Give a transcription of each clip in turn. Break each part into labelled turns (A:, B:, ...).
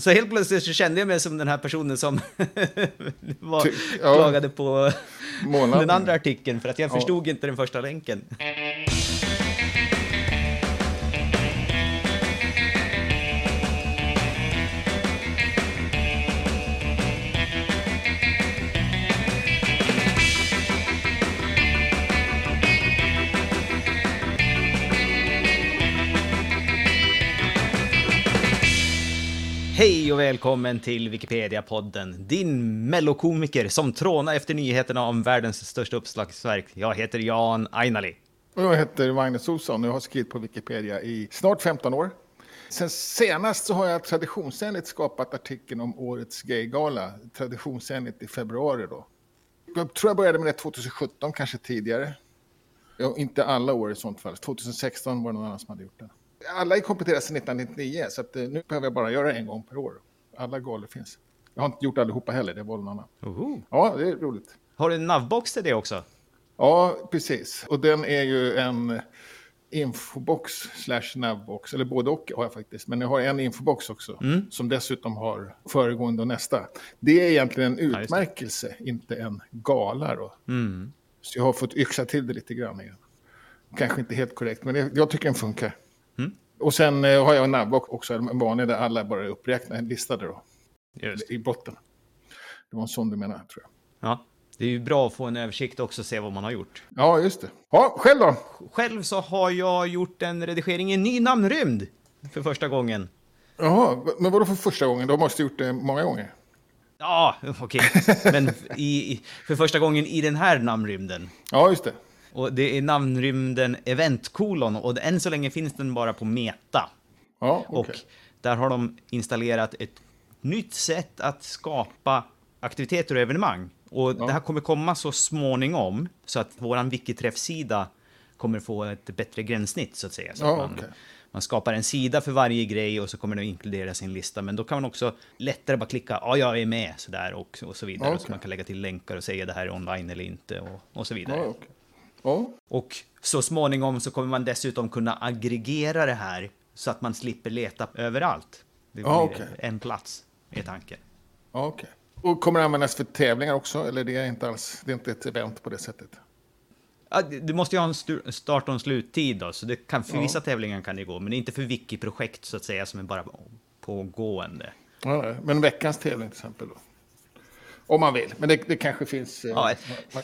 A: Så helt plötsligt så kände jag mig som den här personen som var, klagade på
B: Månaden.
A: den andra artikeln för att jag
B: Ja.
A: förstod inte den första länken. Hej och välkommen till Wikipedia-podden, din mellokomiker som trånar efter nyheterna om världens största uppslagsverk. Jag heter Jan Ainali.
B: Och Jag heter Magnus Olsson och jag har skrivit på Wikipedia i snart 15 år. Sen senast så har jag traditionsenligt skapat artikeln om årets gaygala, traditionsenligt i februari då. Jag tror jag började med det 2017, kanske tidigare. Ja, inte alla år i sånt fall. 2016 var det någon annan som hade gjort det. Alla är kompletterade sedan 1999, så eh, nu behöver jag bara göra en gång per år. Alla galor finns. Jag har inte gjort allihopa heller, det var någon annan.
A: Oho.
B: Ja, det är roligt.
A: Har du en navbox till det också?
B: Ja, precis. Och den är ju en infobox slash navbox, eller både och har jag faktiskt. Men jag har en infobox också, som dessutom har föregående och nästa. Det är egentligen en utmärkelse, inte en gala då.
A: Mm.
B: Så jag har fått yxa till det lite grann igen. Kanske inte helt korrekt, men jag tycker den funkar.
A: Mm.
B: Och sen eh, har jag en navbox också, en vanlig där alla bara är uppräknade, listade då,
A: Just.
B: i botten. Det var en sån du menar, tror jag.
A: Ja. Det är ju bra att få en översikt också och se vad man har gjort.
B: Ja, just det. Ja, själv då?
A: Själv så har jag gjort en redigering i en ny namnrymd för första gången.
B: Jaha, men vadå för första gången? Du har måste gjort det många gånger.
A: Ja, okej. Men i, i, för första gången i den här namnrymden.
B: Ja, just det.
A: Och det är namnrymden eventkolon och än så länge finns den bara på Meta.
B: Ja,
A: Och
B: okej.
A: där har de installerat ett nytt sätt att skapa aktiviteter och evenemang. Och det här kommer komma så småningom så att våran Wikiträff-sida kommer få ett bättre gränssnitt så att säga. Så
B: Ja,
A: att man,
B: okej.
A: man skapar en sida för varje grej och så kommer det inkludera sin lista. Men då kan man också lättare bara klicka ja, jag är med sådär och, och så vidare.
B: Ja,
A: Så
B: okej.
A: man kan lägga till länkar och säga det här är online eller inte och, och så vidare.
B: Ja, okej. Ja,
A: Och så småningom så kommer man dessutom kunna aggregera det här så att man slipper leta överallt. Det blir
B: Ja, okej.
A: en plats, är tanken.
B: ja, okej. Och kommer det användas för tävlingar också? Eller det är inte alls, det är inte ett event på det sättet?
A: Du måste ju ha en start och en sluttid då, så det kan, för vissa tävlingar kan det gå, men inte för wiki-projekt så att säga som är bara pågående.
B: Ja, men veckans tävling till exempel då? Om man vill, men det, det kanske finns... eh,
A: Ja,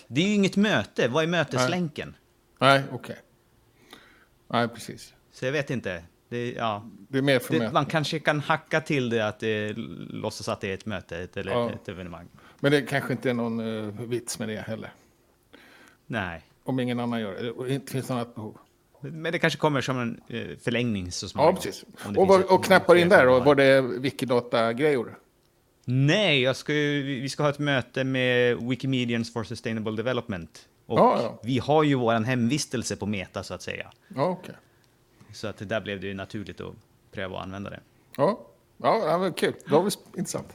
A: det är ju inget möte, vad är möteslänken?
B: Nej, okej. Nej, precis.
A: Så jag vet inte. Det, ja,
B: Det är mer för
A: det, man kanske kan hacka till det att det låtsas att det är ett möte ett, eller
B: Ja.
A: ett evenemang.
B: Men det kanske inte är någon uh, vits med det heller.
A: Nej.
B: Om ingen annan gör det. Och inte finns något annat behov.
A: Men det kanske kommer som en eh, förlängning så
B: Ja,
A: småningom.
B: precis.
A: Om det
B: Och,
A: ett-
B: och knappar in där
A: har.
B: Var det Wikidata-grejor?
A: Nej, jag ska, ju- vi ska ha ett möte med Wikimedians for Sustainable Development. Och
B: Ja, ja.
A: vi har ju våran hemvistelse på Meta, så att säga.
B: Ja, okej.
A: Så att där blev det ju naturligt att pröva att använda det.
B: Ja, ja, det var kul. Det var väl intressant.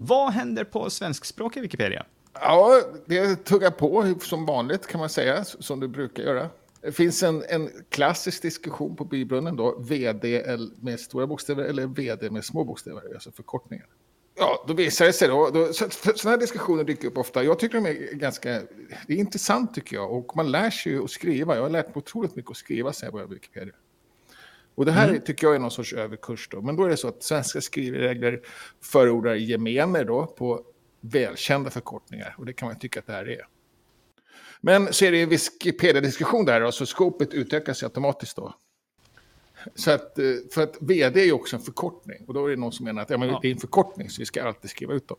A: Vad händer på svenskspråkiga Wikipedia?
B: Ja, det tuggar på som vanligt kan man säga, som du brukar göra. Det finns en, en klassisk diskussion på bybrunnen då, vd med stora bokstäver eller vd med små bokstäver, alltså förkortningar. Ja, då visar det sig då, då så, sådana här diskussioner dyker upp ofta. Jag tycker de är ganska, det är intressant tycker jag och man lär sig ju att skriva. Jag har lärt mig otroligt mycket att skriva sen jag började Wikipedia. Och det här tycker jag är någon sorts överkurs då. Men då är det så att svenska skrivregler förordar gemener då på välkända förkortningar. Och det kan man tycka att det här är. Men så är det en Wikipedia-diskussion där då, så skopet utökas ju automatiskt då. Så att, eh, för att vd är ju också en förkortning. Och då är det någon som menar att ja, men
A: Ja.
B: det är en förkortning så vi ska alltid skriva ut dem.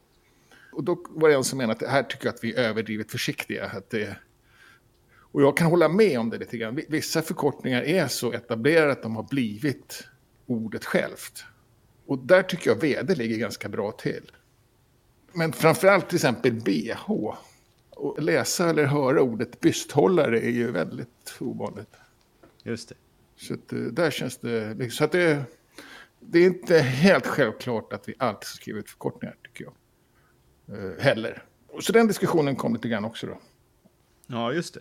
B: Och då var det en som menade att det här tycker jag att vi är överdrivet försiktiga. Att det, och jag kan hålla med om det lite grann. Vissa förkortningar är så etablerade att de har blivit ordet självt. Och där tycker jag vd ligger ganska bra till. Men framförallt till exempel BH. Och läsa eller höra ordet bysthållare är ju väldigt ovanligt.
A: Just det.
B: Så att, eh, där känns det... Så att det, det är inte helt självklart att vi alltid ska skriva ut förkortningar, tycker jag. Eh, heller. Så den diskussionen kom lite grann också då.
A: Ja, just det.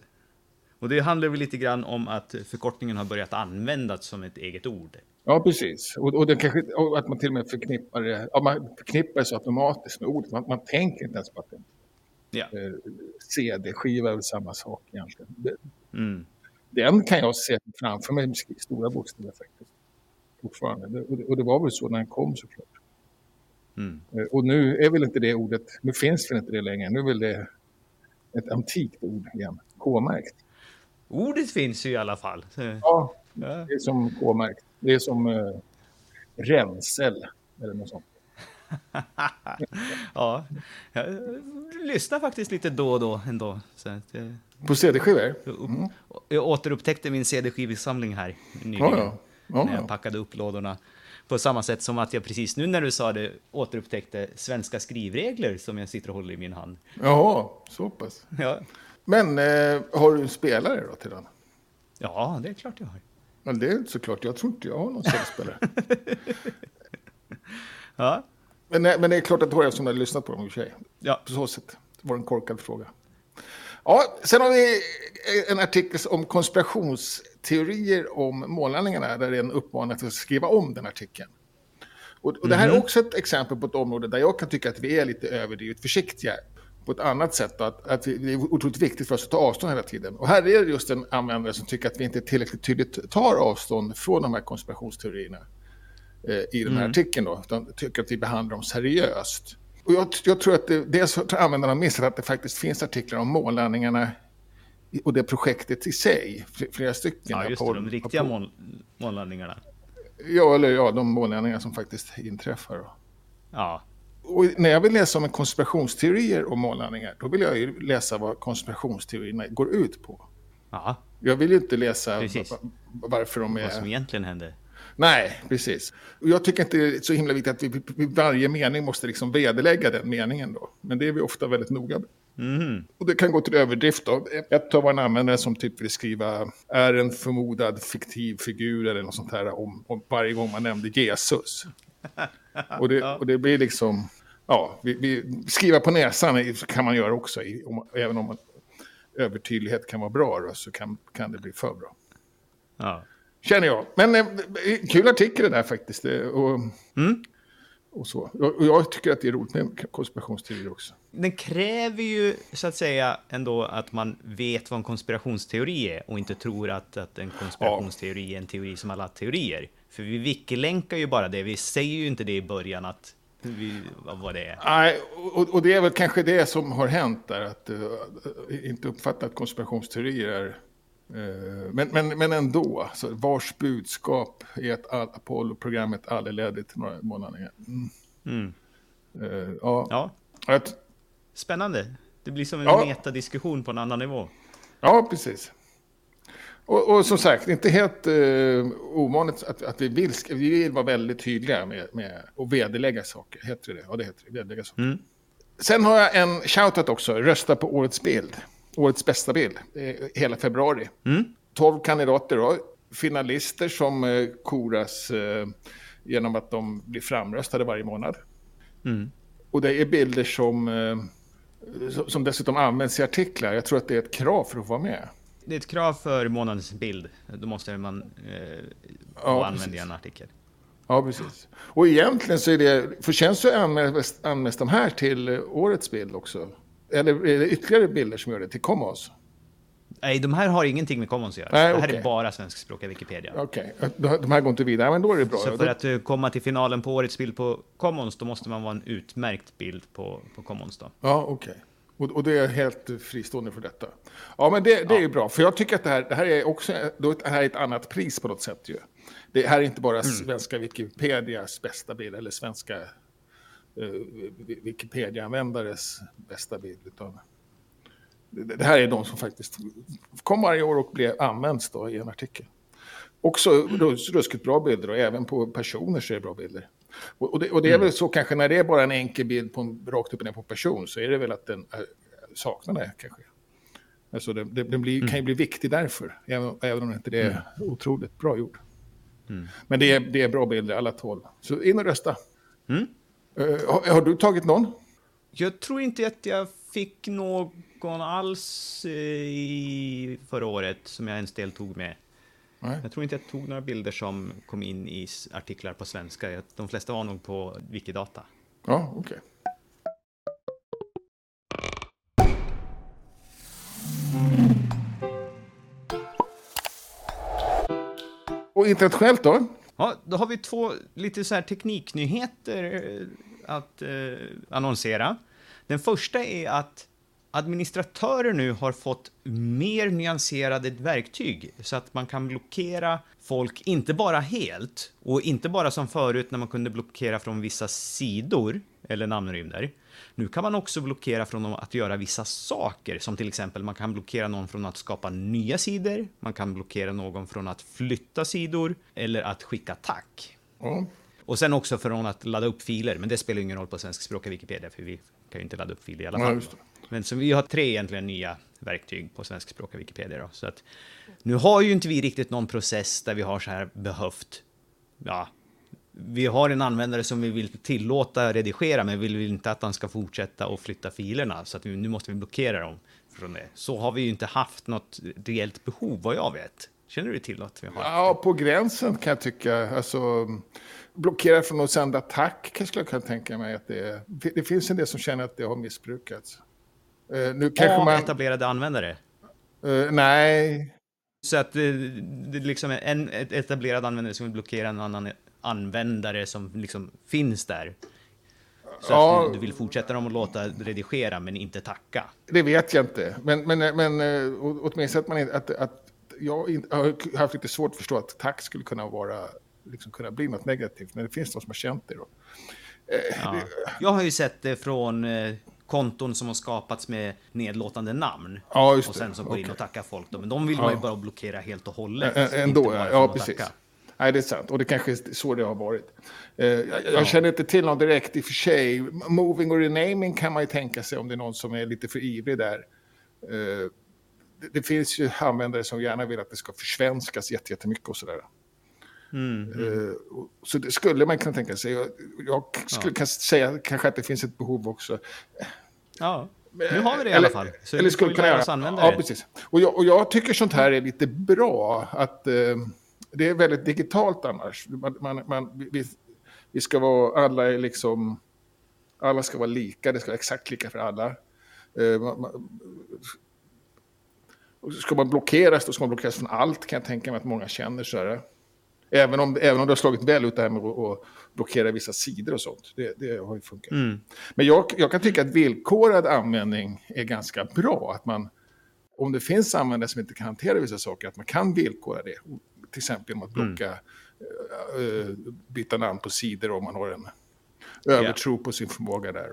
A: Och det handlar väl lite grann om att förkortningen har börjat användas som ett eget ord.
B: Ja, precis. Och, och, kanske, och att man till och med förknippar det, ja, man förknippar det så automatiskt med ordet. Man, man tänker inte ens på att det Eh, CD-skiva är väl samma sak egentligen.
A: Mm.
B: den kan jag se framför mig med stora bokstäver faktiskt. Fortfarande. Och, det, och det var väl så när den kom såklart.
A: Mm.
B: Eh, Och nu är väl inte det ordet, nu finns väl inte det längre. Nu är väl det ett antikt ord igen. K-märkt.
A: Ordet finns ju i alla fall.
B: Ja. det är som K-märkt. Det är som eh, ränsel eller något sånt.
A: ja, jag lyssnar faktiskt lite då och då ändå. Så att, eh,
B: På CD-skivor?
A: jag, jag återupptäckte min CD-skivsamling här nyligen.
B: Ja, ja. ja,
A: när jag
B: ja.
A: packade upp lådorna. På samma sätt som att jag precis nu när du sa det återupptäckte svenska skrivregler som jag sitter och håller i min hand.
B: Jaha, så pass.
A: Ja,
B: Men eh, har du en spelare då till den?
A: ja det är klart jag har.
B: Men det är inte så klart. Jag tror inte jag har någon CD-spelare.
A: Ja,
B: men, nej, men det är klart att du har eftersom har lyssnat på dem i och för sig.
A: ja.
B: På så sätt det var en korkad fråga. Ja, sen har vi en artikel om konspirationsteorier om månlandningarna där det är en uppmaning att skriva om den artikeln. Och, och det här är också ett exempel på ett område där jag kan tycka att vi är lite överdrivet försiktiga på ett annat sätt. Då, att, att vi, det är otroligt viktigt för oss att ta avstånd hela tiden. Och här är det just en användare som tycker att vi inte tillräckligt tydligt tar avstånd från de här konspirationsteorierna eh, i den här artikeln. Då, utan tycker att vi behandlar dem seriöst. Och jag, jag tror att det, dels har användarna missat att det faktiskt finns artiklar om månlandningarna och det projektet i sig. fl- Flera stycken.
A: ja just det, de riktiga månlandningarna.
B: Ja, eller ja, de månlandningar som faktiskt inträffar. Då.
A: Ja,
B: Och när jag vill läsa om konspirationsteorier om månlandningar, då vill jag ju läsa vad konspirationsteorierna går ut på.
A: ja,
B: Jag vill ju inte läsa
A: Precis.
B: varför de
A: vad som
B: är...
A: egentligen hände.
B: Nej, precis. Jag tycker inte det är så himla viktigt att vi vid varje mening måste liksom vederlägga den meningen då. Men det är vi ofta väldigt noga med.
A: Mhm.
B: Och det kan gå till överdrift då. Ett av en användare som typ vill skriva är en förmodad fiktiv figur eller något sånt här om, om varje gång man nämnde Jesus. Och det, och det blir liksom, ja, vi, vi, skriva på näsan kan man göra också, i, om, även om man, övertydlighet kan vara bra då, så kan, kan det bli för bra.
A: Ja.
B: Känner jag. Men eh, kul artikel det där faktiskt. eh, Och,
A: Mm.
B: och så. Och, jag tycker att det är roligt med konspirationsteorier också.
A: Den kräver ju så att säga ändå att man vet vad en konspirationsteori är och inte tror att, att en konspirationsteori är en teori som alla teorier. För vi wiki-länkar ju bara det, vi säger ju inte det i början att vi, vad det är.
B: Nej, och, och det är väl kanske det som har hänt där, att uh, inte uppfatta att konspirationsteorier är... eh, men, men, men ändå, alltså, vars budskap är att all, Apollo-programmet aldrig ledde till några månader. Mm.
A: Mm.
B: Eh, ja,
A: Ja,
B: att,
A: spännande. Det blir som en
B: Ja.
A: metadiskussion på en annan nivå.
B: ja, precis. Och, och som sagt, inte helt uh, ovanligt att, att vi, vill, vi vill vara väldigt tydliga med, med att vederlägga saker. Heter det det? Ja, det heter det. Vederlägga saker.
A: Mm.
B: Sen har jag en shoutout också. Rösta på årets bild. Årets bästa bild. Eh, hela februari.
A: Mm.
B: 12 kandidater då. Finalister som eh, koras eh, genom att de blir framröstade varje månad.
A: Mm.
B: Och det är bilder som, som- dessutom används i artiklar. Jag tror att det är ett krav för att vara med.
A: Det är ett krav för månadens bild. Då måste man eh,
B: Ja,
A: vara använd i
B: precis.
A: en artikel.
B: Ja, precis. Och egentligen så är det, för sen så anmäls, anmäls de här till årets bild också. Eller är det ytterligare bilder som gör det till Commons?
A: Nej, de här har ingenting med Commons att göra.
B: Nej,
A: det här
B: okej.
A: är bara svenskspråkiga Wikipedia.
B: Okej, de de här går inte vidare. Men då är det bra.
A: Så
B: Ja,
A: för att eh, komma till finalen på årets bild på Commons, då måste man vara en utmärkt bild på, på Commons då.
B: Ja, okej. Och, och det är helt fristående för detta. Ja, men det, det är ju bra. För jag tycker att det här, det här är också är det här är ett annat pris på något sätt. Ju. Det här är inte bara svenska Wikipedias bästa bild eller svenska Wikipedia-användares bästa bild. Utan det, här är de som faktiskt kom varje år och blev används då i en artikel. Också rus- ruskigt bra bilder och även på personer så är det bra bilder. Och, det, och det är väl så kanske när det är bara en enkel bild på en, rakt upp och ner på person så är det väl att den äh, saknar det kanske. Alltså det, den blir, kan ju bli viktig därför, även, även om inte det är otroligt bra gjord. Men det är, det är bra bilder alla tolv. Så in och rösta.
A: Mm.
B: Eh, har, har du tagit någon?
A: Jag tror inte att jag fick någon alls eh, i förra året som jag ens deltog med. Nej. Jag tror inte jag tog några bilder som kom in i artiklar på svenska. De flesta var nog på Wikidata.
B: Ja, okej. Okay. Och internationellt då?
A: Ja, då har vi två lite så här tekniknyheter eh, att eh, annonsera. Den första är att administratörer nu har fått mer nyanserade verktyg så att man kan blockera folk, inte bara helt och inte bara som förut när man kunde blockera från vissa sidor eller namnrymder. Nu kan man också blockera från att göra vissa saker, som till exempel man kan blockera någon från att skapa nya sidor, man kan blockera någon från att flytta sidor eller att skicka tack. Mm. Och sen också från att ladda upp filer, men det spelar ingen roll på svenskspråkiga Wikipedia, för vi kan ju inte ladda upp filer i alla fall. Ja, men så vi har tre egentligen nya verktyg på svenskspråkiga Wikipedia. Då, så att, nu har ju inte vi riktigt någon process där vi har så här behövt, ja, vi har en användare som vi vill tillåta redigera, men vi vill inte att han ska fortsätta och flytta filerna, så att nu måste vi blockera dem från det. Så har vi ju inte haft något reellt behov, vad jag vet. Känner du till att vi har?
B: Ja, på gränsen kan jag tycka. Alltså, blockera från att sända tack, kanske jag kan tänka mig att det Det finns en del som känner att det har missbrukats.
A: Uh, nu kanske Av man... etablerade användare?
B: Uh, nej.
A: Så att det, det liksom en etablerad användare som vill blockera en annan användare som liksom finns där. Så ja, att du, vill fortsätta dem att låta redigera men inte tacka?
B: Det vet jag inte. Men, men, men eh, åtminstone att man inte... Att, att jag har haft lite svårt att förstå att tack skulle kunna vara liksom kunna bli något negativt när det finns de som har känt det. Då.
A: Eh, ja. Jag har ju sett det från eh, konton som har skapats med nedlåtande namn.
B: Ja,
A: och sen som går in och tackar folk. Då. Men de vill man ju bara blockera helt och hållet.
B: Ändå, ja. ja precis. Tacka. Nej, det är sant. Och det kanske är så det har varit. Eh, jag, jag känner inte till någon direkt i och för sig. Moving och renaming kan man ju tänka sig om det är någon som är lite för ivrig där. Eh, det, det, finns ju användare som gärna vill att det ska försvenskas jättemycket och sådär. Mm, mm. Eh, så det skulle man kunna tänka sig. Jag, jag skulle ja. säga kanske att det finns ett behov också.
A: Ja. Nu har vi det i alla fall.
B: Så eller skulle kunna göra. Ja, precis. Och jag, och jag, tycker sånt här är lite bra. Att, eh, det är väldigt digitalt annars. Man, man, man, vi, vi ska vara, alla är liksom, alla ska vara lika, det ska vara exakt lika för alla. Eh, man, ska man blockeras, då ska man blockeras från allt, kan jag tänka mig att många känner så här. Även om, även om det har slagit väl ut det här med att blockera vissa sidor och sånt. Det, det har ju funkat. Mm. Men jag, jag kan tycka att villkorad användning är ganska bra. Att man, om det finns användare som inte kan hantera vissa saker, att man kan villkora det till exempel genom att mm. blocka, mm. byta namn på sidor om man har en övertro yeah. på sin förmåga där.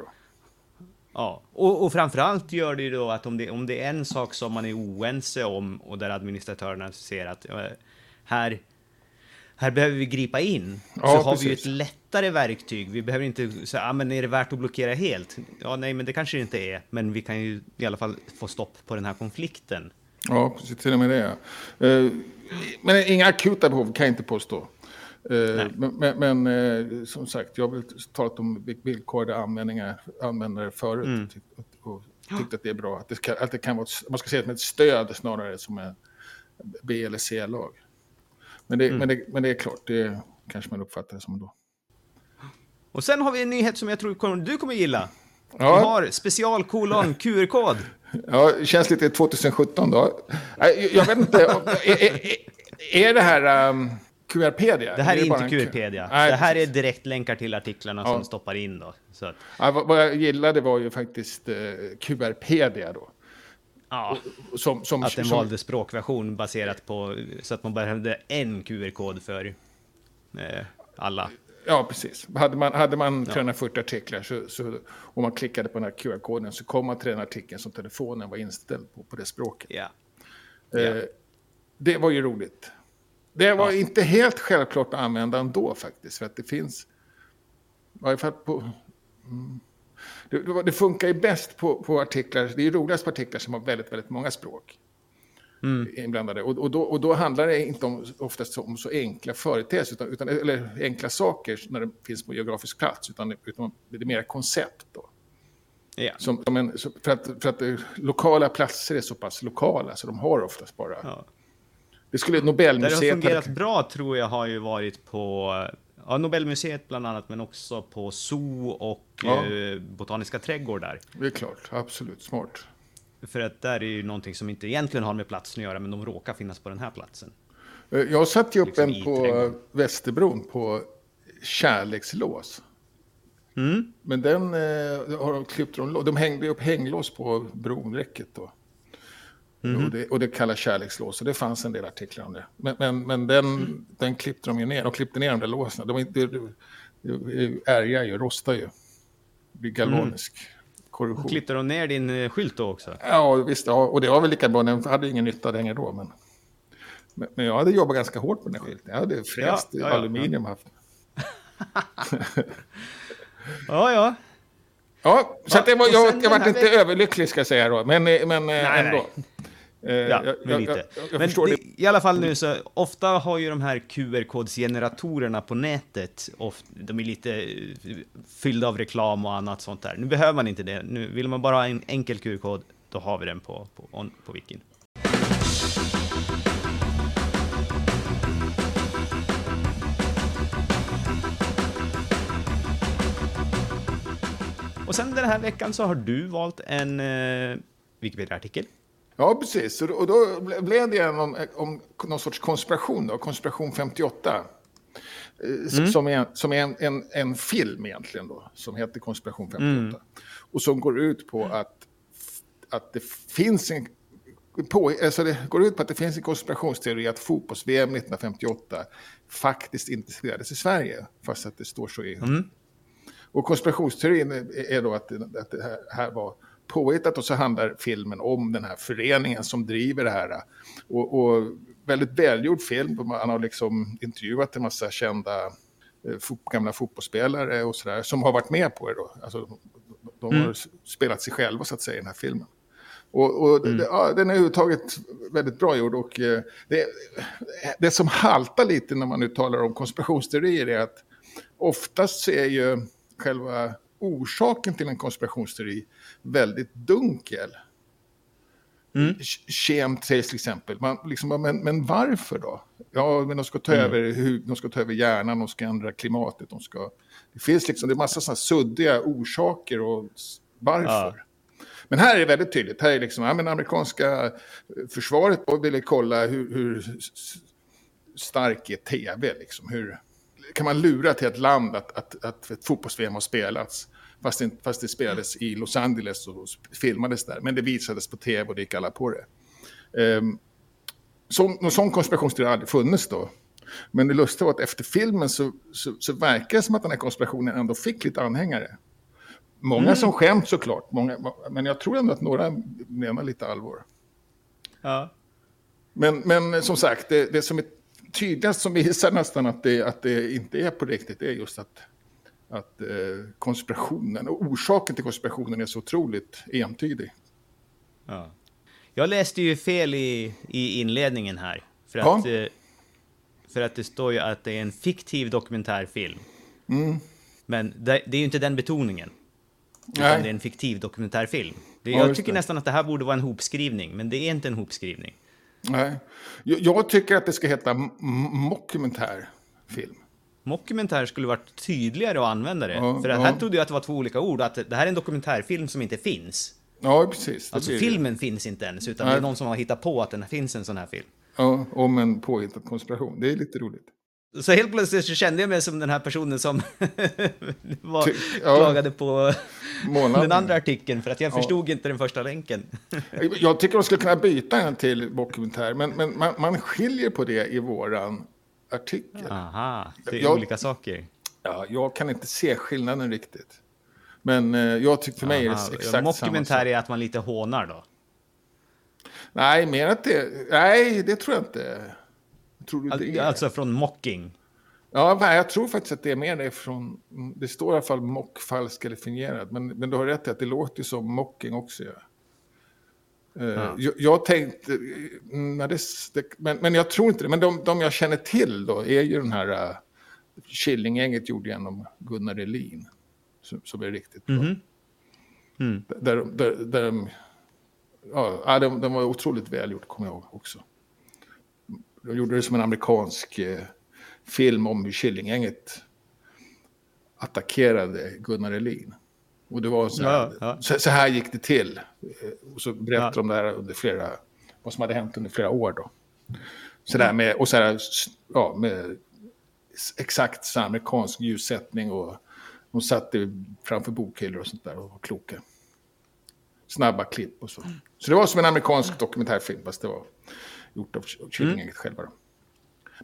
A: Ja, och, och framförallt gör det ju då att om det, om det är en sak som man är oense om och där administratörerna ser att här, här behöver vi gripa in, ja, så har precis. vi ju ett lättare verktyg. Vi behöver inte säga, ah, men är det värt att blockera helt? Ja, nej, men det kanske det inte är, men vi kan ju i alla fall få stopp på den här konflikten.
B: Ja, precis, till och med det. Uh, men inga akuta behov kan jag inte påstå. Uh, men, men uh, som sagt, jag har talat om villkorade användningar, användare förut. Mm. Och, och tyckt att det är bra. Att det, ska, att det kan vara, man ska se det som ett stöd snarare som en B eller C-lag. Men, det, mm. men, det, men det är klart, det kanske man uppfattar det som då.
A: Och sen har vi en nyhet som jag tror du kommer gilla. Ja. Vi har specialkolon QR-kod.
B: Ja, känns lite 2017 då. Jag vet inte, är, är, är det här um, QRpedia?
A: Det här är, är inte QRpedia. Nej, det här är direktlänkar till artiklarna ja. som stoppar in då. Så att...
B: ja, vad, vad jag gillade var ju faktiskt uh, QRpedia då.
A: Ja, som, som, att den som... valde språkversion baserat på så att man behövde en QR-kod för eh, alla.
B: Ja, precis. Hade man, hade man 340 ja. artiklar så, så, och man klickade på den här QR-koden så kom man till den artikeln som telefonen var inställd på, på det språket.
A: Ja.
B: Eh, ja. Det var ju roligt. Det var ja. inte helt självklart att använda ändå faktiskt, för att det finns... I varje fall på... Mm, det, det, funkar ju bäst på, på artiklar, det är roligast på artiklar som har väldigt, väldigt många språk mm. inblandade. Och, och, då, och då handlar det inte om, oftast om så enkla företeelser, utan, utan, eller enkla saker när det finns på geografisk plats, utan, utan det är mer koncept. Då.
A: Ja.
B: Som, som en, för, att, för att eh, lokala platser är så pass lokala så de har oftast bara...
A: Ja.
B: Det skulle
A: Där det har
B: Nobelmuseet...
A: fungerat
B: hade-
A: bra tror jag har ju varit på ja, Nobelmuseet bland annat, men också på Zoo och
B: Ja.
A: eh, Botaniska trädgårdar.
B: Det är klart, absolut. Smart.
A: För att där är ju någonting som inte egentligen har med platsen att göra, men de råkar finnas på den här platsen.
B: Eh, Jag satte ju upp
A: Liksom
B: en på
A: trädgården.
B: Västerbron på kärlekslås.
A: Mm.
B: Men den eh, har de klippt de, de hängde upp hänglås på bronräcket då.
A: Mhm.
B: Och, det, och det kallas kärlekslås. Och det fanns en del artiklar om det. Men, men, men den,
A: Mm.
B: den klippte de ju ner. De klippte ner de där låsen. De, är inte- det ärgar ju, rostar ju. Blir galvanisk korrosion.
A: Klippte de ner din eh, skylt då också?
B: Ja, visst. Ja, och det var väl lika bra. Den hade ingen nytta längre då. Men, men, jag hade jobbat ganska hårt på den här skylten. Jag hade fräst
A: Ja, ja, ja.
B: aluminium haft.
A: Ja, ja.
B: Ja, så det var, jag, jag
A: den
B: var
A: här
B: inte överlycklig ska jag säga då. Men, eh, men
A: Nej,
B: nej, ändå.
A: nej.
B: Eh,
A: Ja,
B: jag,
A: men lite.
B: jag, jag
A: men det,
B: det.
A: i alla fall nu så, ofta har ju de här QR-kodsgeneratorerna på nätet, oft, de är lite eh, fyllda av reklam och annat sånt där. Nu behöver man inte det. Nu vill man bara ha en enkel QR-kod, då har vi den på, på, on, på wikin. Och sen den här veckan så har du valt en eh, Wikipedia-artikel.
B: Ja, precis. Och då, blev det en om, om någon sorts konspiration, då, konspiration 58. Eh, s- Som är, som är en, en, en film egentligen då, som heter Konspiration 58. Och som går ut på att, att det finns en... På, alltså det går ut på att det finns en konspirationsteori att fotbolls-VM 1958 faktiskt inte spelades i Sverige, fast att det står så i... Och konspirationsteorin är- då att, det- att det här, här var påhittat och så handlar filmen om den här föreningen som driver det här. Och, och väldigt välgjord film. Man har liksom intervjuat en massa kända eh, gamla fotbollsspelare och sådär som har varit med på det då. Alltså, de har spelat sig själva så att säga i den här filmen. Och, och det, ja, den är överhuvudtaget väldigt bra gjord. Och, eh, det, det som haltar lite när man nu talar om konspirationsteorier är att oftast så är ju själva orsaken till en konspirationsteori väldigt dunkel. Mm. Kemt sägs till exempel. Man, liksom, men, men varför då? Ja, men de ska ta över hur, de ska ta över hjärnan, de ska ändra klimatet, de ska... Det finns liksom, det är massa sådana suddiga orsaker och varför.
A: Ja.
B: Men här är det väldigt tydligt. Här är liksom, ja, men amerikanska eh, försvaret ville kolla hur, hur stark är tv, liksom. Hur kan man lura till ett land att, att, att ett fotbolls-VM har spelats? Fast det, fast det spelades i Los Angeles och filmades där. Men det visades på tv och det gick alla på det. Um, så, någon sån konspirationsteori har aldrig funnits då. Men det lustiga var att efter filmen så, så, så verkar det som att den här konspirationen ändå fick lite anhängare. Många som skämt såklart, många, men jag tror ändå att några menar lite allvar.
A: Ja.
B: Men, men som sagt, det, det som är tydligast som visar nästan att det, att det inte är på riktigt är just att, att eh, konspirationen och orsaken till konspirationen är så otroligt entydig.
A: Ja. Jag läste ju fel i, i inledningen här. För
B: Ja.
A: att, eh, för att det står ju att det är en fiktiv dokumentärfilm.
B: Mm.
A: Men det, det är ju inte den betoningen. Utan
B: Nej.
A: det är en fiktiv dokumentärfilm. Det,
B: Ja,
A: jag tycker
B: det.
A: nästan att det här borde vara en hopskrivning, men det är inte en hopskrivning.
B: Nej. Jag, tycker att det ska heta mockumentärfilm.
A: Mockumentär skulle varit tydligare att använda det.
B: Ja,
A: för
B: ja.
A: här trodde jag att det var två olika ord, att det här är en dokumentärfilm som inte finns.
B: Ja, precis.
A: Alltså
B: det.
A: filmen finns inte ens, utan
B: Nej.
A: det är någon som har hittat på att det finns en sån här film.
B: Ja, om en påhittad konspiration. Det är lite roligt.
A: Så helt plötsligt så kände jag mig som den här personen som var,
B: Ty- ja.
A: klagade på
B: Månaden.
A: den andra artikeln för att jag
B: Ja.
A: förstod inte den första länken.
B: Jag tycker de skulle kunna byta en till dokumentär, men, men man, man skiljer på det i våran artikel.
A: Aha, det är
B: Jag-
A: olika saker.
B: Ja, jag kan inte se skillnaden riktigt. Men eh, jag tycker för mig är det
A: Aha,
B: exakt samma
A: Mockumentär
B: sak.
A: är att man lite hånar då.
B: Nej, mer att det... Nej, det tror jag inte. Tror du det?
A: Alltså från mocking.
B: Ja, jag tror faktiskt att det är mer det från... Det står i alla fall mock, falsk eller fingerad. Men, men du har rätt i att det låter som mocking också. Ja. Eh,
A: Ja.
B: Jag, jag tänkte... mm, Nej, det, det, men, men jag tror inte det. Men de, de jag känner till då är ju den här... Uh, Killinggänget gjorde genom Gunnar Elin. Som, som är riktigt bra.
A: Mhm.
B: Mm. Där, där, där de, ja, de, de var otroligt välgjort, kommer jag ihåg också. De gjorde det som en amerikansk eh, film om hur Killinggänget attackerade Gunnar Elin. Och det var så här, ja, ja. Så, så, här gick det till. Eh, och så berättade ja. de det här under flera, vad som hade hänt under flera år då. Så där med, och så här, ja, med exakt samma amerikansk ljussättning och de satt framför bokhyllor och sånt där och var kloka. Snabba klipp och så. Så det var som en amerikansk dokumentärfilm, fast det var gjort av Killinggänget mm. själva. Då.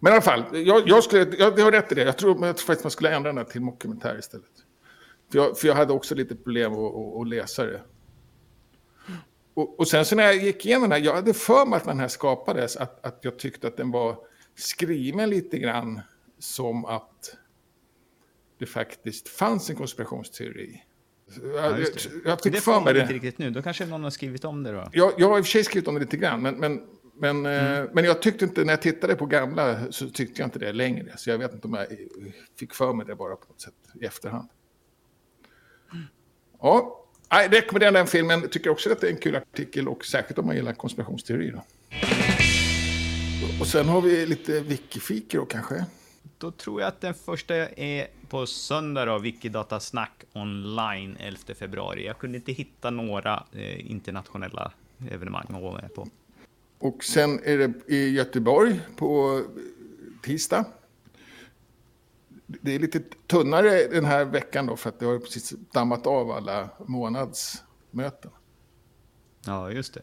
B: Men i alla fall, jag, jag skulle, jag, jag har rätt i det. Jag tror, jag tror faktiskt man skulle ändra den till mockumentär istället. För jag, för jag hade också lite problem att, att, att läsa det. Och, och, sen så när jag gick igenom den här, jag hade för mig att den här skapades, att, att jag tyckte att den var skriven lite grann som att det faktiskt fanns en konspirationsteori.
A: Ja, jag, jag fick det för mig det. inte riktigt nu, då kanske någon har skrivit om det då?
B: Jag, jag har i och för sig skrivit om det lite grann, men, men, men, mm. eh, men jag tyckte inte, när jag tittade på gamla så tyckte jag inte det längre. Så jag vet inte om jag fick för mig det bara på något sätt i efterhand. Ja, jag rekommenderar den filmen. Tycker också att det är en kul artikel och särskilt om man gillar konspirationsteorier. Och sen har vi lite wikifikor kanske.
A: Då tror jag att den första är på söndag då, Wikidatasnack online 11 februari. Jag kunde inte hitta några eh, internationella evenemang att vara med på.
B: Och sen är det i Göteborg på tisdag det är lite tunnare den här veckan då för att det har precis dammat av alla månadsmöten.
A: Ja, just det.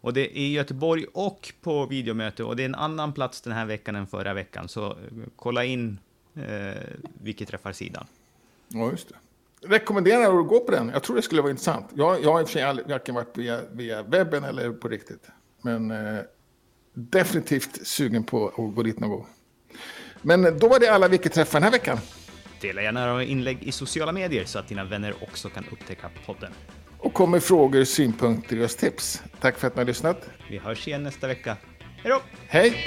A: Och det är i Göteborg och på videomöte och det är en annan plats den här veckan än förra veckan. Så eh, kolla in eh, vilket träffar sidan.
B: Ja, just det. Rekommenderar att gå på den. Jag tror det skulle vara intressant. Jag, jag har i och för sig varken varit via, via webben eller på riktigt. Men eh, definitivt sugen på att gå dit någon gång. Men då var det alla Wiki-träffar den här veckan.
A: Dela gärna inlägg i sociala medier så att dina vänner också kan upptäcka podden.
B: Och kom med frågor, synpunkter och tips. Tack för att ni har lyssnat.
A: Vi hörs igen nästa vecka. Hej då!
B: Hej!